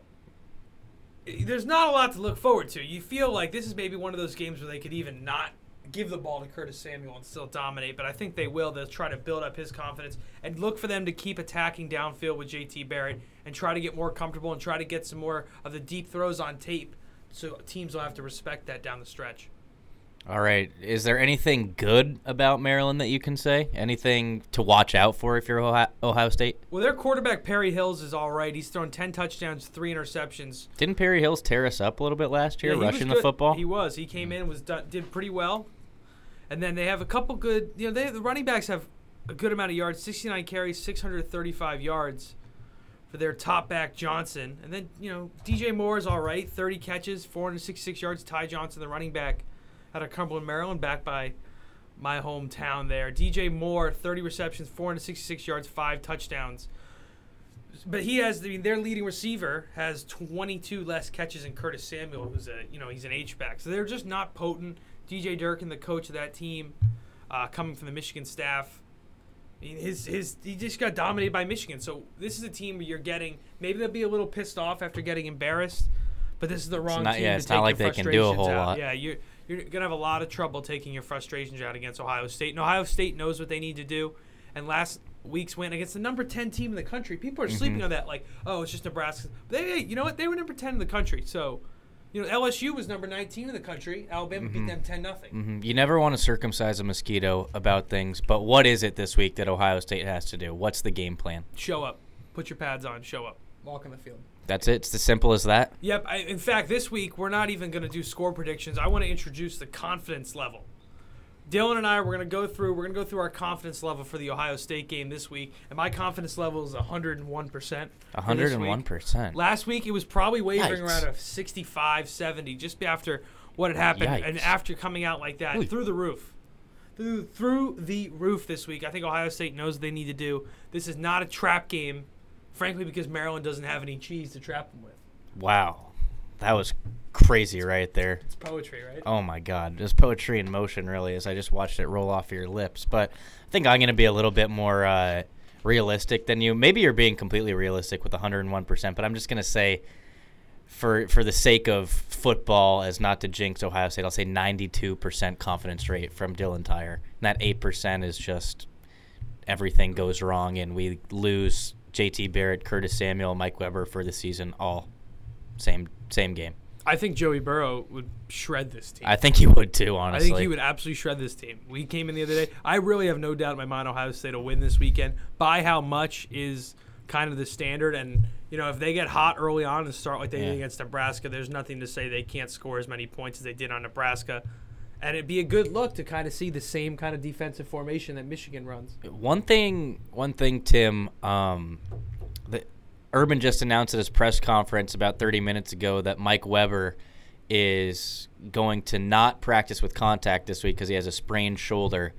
there's not a lot to look forward to. You feel like this is maybe one of those games where they could even not give the ball to Curtis Samuel and still dominate, but I think they will. They'll try to build up his confidence and look for them to keep attacking downfield with JT Barrett and try to get more comfortable and try to get some more of the deep throws on tape so teams will have to respect that down the stretch. All right. Is there anything good about Maryland that you can say? Anything to watch out for if you're Ohio, Ohio State? Well, their quarterback Perry Hills is all right. He's thrown 10 touchdowns, 3 interceptions. Didn't Perry Hills tear us up a little bit last year, Yeah, rushing the football? He was. He came mm. in, was done, did pretty well, and then they have a couple good. You know, they the running backs have a good amount of yards. 69 carries, 635 yards for their top back Johnson, and then you know DJ Moore is all right. 30 catches, 466 yards. Ty Johnson, the running back out of Cumberland, Maryland, back by my hometown there. DJ Moore, 30 receptions, 466 yards, five touchdowns. But he has, I mean, their leading receiver has 22 less catches than Curtis Samuel, who's a, you know, he's an H back. So they're just not potent. DJ Durkin, the coach of that team, uh, coming from the Michigan staff, mean, his his he just got dominated by Michigan. So this is a team where you're getting maybe they'll be a little pissed off after getting embarrassed, but this is the wrong not- team yeah, to it's take not like they can do a whole out. lot. Yeah, you're you're gonna have a lot of trouble taking your frustrations out against Ohio State. And Ohio State knows what they need to do. And last week's win against the number 10 team in the country, people are sleeping Mm-hmm. on that like, oh, it's just Nebraska. But they, you know what? They were number 10 in the country. So, you know, LSU was number 19 in the country. Alabama beat them 10 nothing. Mhm. You never want to circumcise a mosquito about things, but what is it this week that Ohio State has to do? What's the game plan? Show up. Put your pads on. Show up. Walk on the field. That's it. It's as simple as that. Yep. I, in fact, this week we're not even going to do score predictions. I want to introduce the confidence level. Dylan and I we're going to go through. We're to go through our confidence level for the Ohio State game this week, and my confidence level is 101 percent. 101 percent. Last week it was probably wavering Yikes. around a 65, 70, just after what had happened, and after coming out like that Ooh. through the roof. Through, through the roof this week. I think Ohio State knows what they need to do. This is not a trap game, frankly, because Maryland doesn't have any cheese to trap them with. Wow, that was crazy right there. It's poetry, right? Oh my God, just poetry in motion, really, as I just watched it roll off your lips. But I think I'm going to be a little bit more uh, realistic than you. Maybe you're being completely realistic with 101%, but I'm just going to say, for for the sake of football, as not to jinx Ohio State, I'll say 92% confidence rate from Dylan Tyre. And that 8% is just everything goes wrong, and we lose JT Barrett, Curtis Samuel, Mike Weber for the season, all same same game. I think Joey Burrow would shred this team. I think he would too, honestly. I think he would absolutely shred this team. We came in the other day. I really have no doubt in my mind Ohio State will win this weekend. By how much is kind of the standard, and You know, if they get hot early on and start like they Yeah. did against Nebraska, there's nothing to say they can't score as many points as they did on Nebraska. And it'd be a good look to kind of see the same kind of defensive formation that Michigan runs. One thing, one thing, Tim. Um, the Urban just announced at his press conference about 30 minutes ago that Mike Weber is going to not practice with contact this week because he has a sprained shoulder.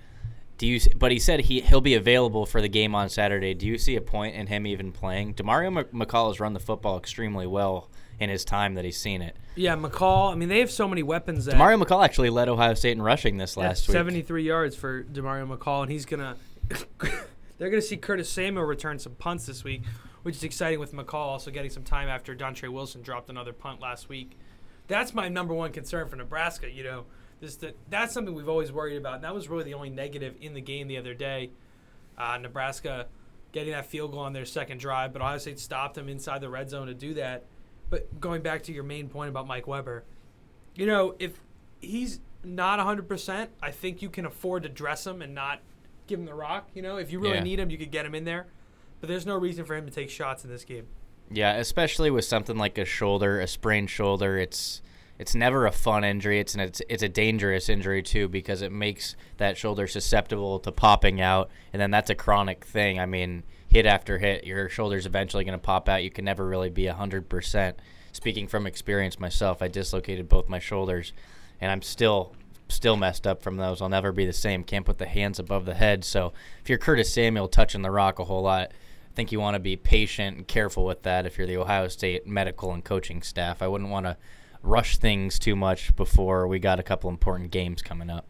Do you? But he said he he'll be available for the game on Saturday. Do you see a point in him even playing? Demario Mc- McCall has run the football extremely well in his time that he's seen it. Yeah, McCall. I mean, they have so many weapons. That Demario McCall actually led Ohio State in rushing this last week. 73 yards for Demario McCall, and he's gonna. <laughs> they're gonna see Curtis Samuel return some punts this week, which is exciting. With McCall also getting some time after Dontre Wilson dropped another punt last week. That's my number one concern for Nebraska. You know, this that that's something we've always worried about, and that was really the only negative in the game the other day. Uh, Nebraska getting that field goal on their second drive, but Ohio State stopped them inside the red zone to do that. But going back to your main point about Mike Weber, you know, if he's not 100%, I think you can afford to dress him and not give him the rock. You know, if you really Yeah. need him, you could get him in there. But there's no reason for him to take shots in this game. Yeah, especially with something like a shoulder, a sprained shoulder, it's it's never a fun injury. It's an, it's it's a dangerous injury too because it makes that shoulder susceptible to popping out, and then that's a chronic thing. I mean, hit after hit, your shoulder's eventually going to pop out. You can never really be hundred percent. Speaking from experience myself, I dislocated both my shoulders, and I'm still still messed up from those. I'll never be the same. Can't put the hands above the head. So if you're Curtis Samuel touching the rock a whole lot, think you want to be patient and careful with that if you're the Ohio State medical and coaching staff. I wouldn't want to rush things too much before we got a couple important games coming up.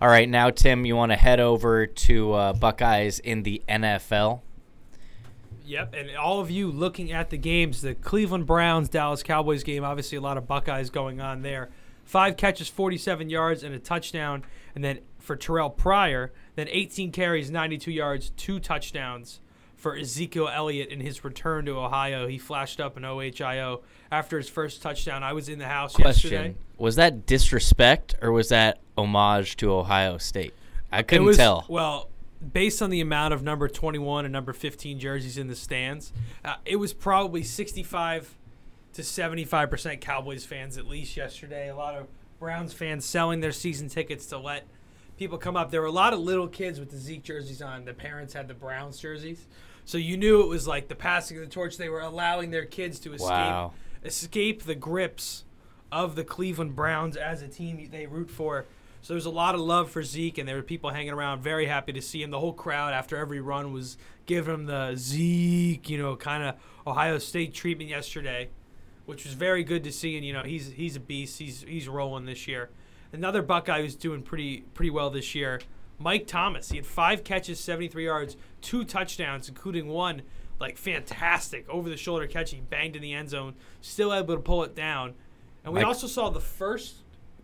All right, now Tim, you want to head over to uh, Buckeyes in the NFL. Yep, and all of you looking at the games, the Cleveland Browns Dallas Cowboys game, obviously a lot of Buckeyes going on there. Five catches, 47 yards, and a touchdown. And then for Terrelle Pryor, then 18 carries, 92 yards, two touchdowns for Ezekiel Elliott in his return to Ohio. He flashed up an OHIO after his first touchdown. I was in the house yesterday. Was that disrespect or was that homage to Ohio State? I couldn't was, tell. Well, based on the amount of number 21 and number 15 jerseys in the stands, uh, it was probably 65 to 75% Cowboys fans at least yesterday. A lot of Browns fans selling their season tickets to let people come up. There were a lot of little kids with the Zeke jerseys on. The parents had the Browns jerseys. So you knew it was like the passing of the torch. They were allowing their kids to escape Wow. escape the grips of the Cleveland Browns as a team they root for. So there's a lot of love for Zeke, and there were people hanging around, very happy to see him. The whole crowd after every run was giving him the Zeke, you know, kind of Ohio State treatment yesterday, which was very good to see. And you know, he's he's a beast. He's he's rolling this year. Another Buckeye who's doing pretty pretty well this year, Mike Thomas. He had five catches, 73 yards, two touchdowns, including one like fantastic over the shoulder catch. He banged in the end zone, still able to pull it down. And we also saw the first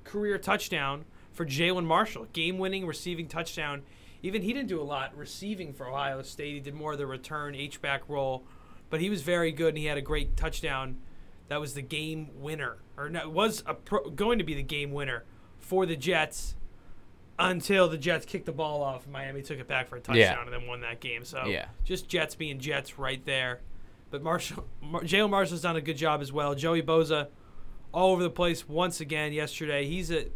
career touchdown for Jalen Marshall, game winning receiving touchdown. Even he didn't do a lot receiving for Ohio State. He did more of the return H back role, but he was very good and he had a great touchdown. That was the game winner, or no, was a pro, going to be the game winner for the Jets until the Jets kicked the ball off. Miami took it back for a touchdown Yeah. and then won that game. So Yeah. just Jets being Jets right there. But Marshall, Mar- Jalen Marshall's done a good job as well. Joey Bosa, all over the place once again yesterday. He's a.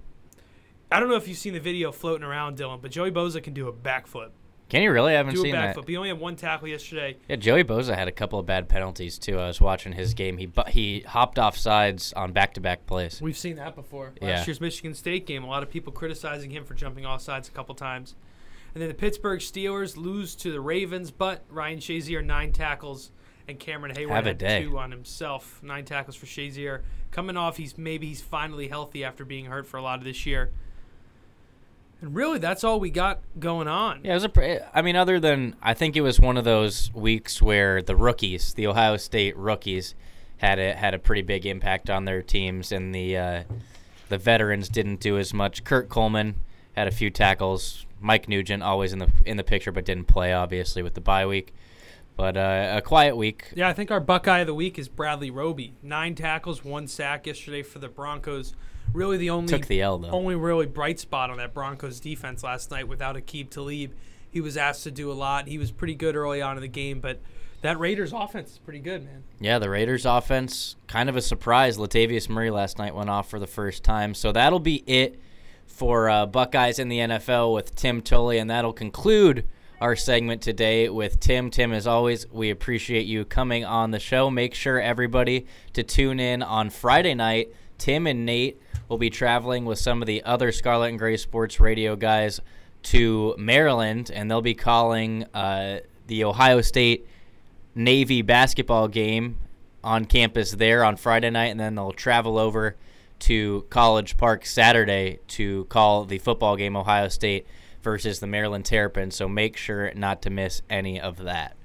I don't know if you've seen the video floating around, Dylan, but Joey Bosa can do a backflip. Can you really? I haven't Do a seen that. backflip. He only had one tackle yesterday. Yeah, Joey Bosa had a couple of bad penalties too. I was watching his game. He bu- he hopped off sides on back-to-back plays. We've seen that before. Last Yeah. year's Michigan State game, a lot of people criticizing him for jumping off sides a couple times. And then the Pittsburgh Steelers lose to the Ravens, but Ryan Shazier nine tackles and Cameron Heyward a had day. two on himself. Nine tackles for Shazier. Coming off, he's maybe he's finally healthy after being hurt for a lot of this year. And really, that's all we got going on. Yeah, it was a. I mean, other than I think it was one of those weeks where the rookies, the Ohio State rookies, had a had a pretty big impact on their teams, and the uh, the veterans didn't do as much. Kurt Coleman had a few tackles. Mike Nugent always in the in the picture, but didn't play obviously with the bye week. But uh, a quiet week. Yeah, I think our Buckeye of the week is Bradley Roby. Nine tackles, one sack yesterday for the Broncos. Really, the only took the L though. Only really bright spot on that Broncos defense last night without Aqib Talib. He was asked to do a lot. He was pretty good early on in the game, but that Raiders offense is pretty good, man. Yeah, the Raiders offense kind of a surprise. Latavius Murray last night went off for the first time, so that'll be it for uh, Buckeyes in the NFL with Tim Tully, and that'll conclude our segment today with Tim. Tim, as always, we appreciate you coming on the show. Make sure everybody to tune in on Friday night. Tim and Nate will be traveling with some of the other Scarlet and Gray Sports Radio guys to Maryland, and they'll be calling uh, the Ohio State Navy basketball game on campus there on Friday night, and then they'll travel over to College Park Saturday to call the football game Ohio State versus the Maryland Terrapins. So make sure not to miss any of that.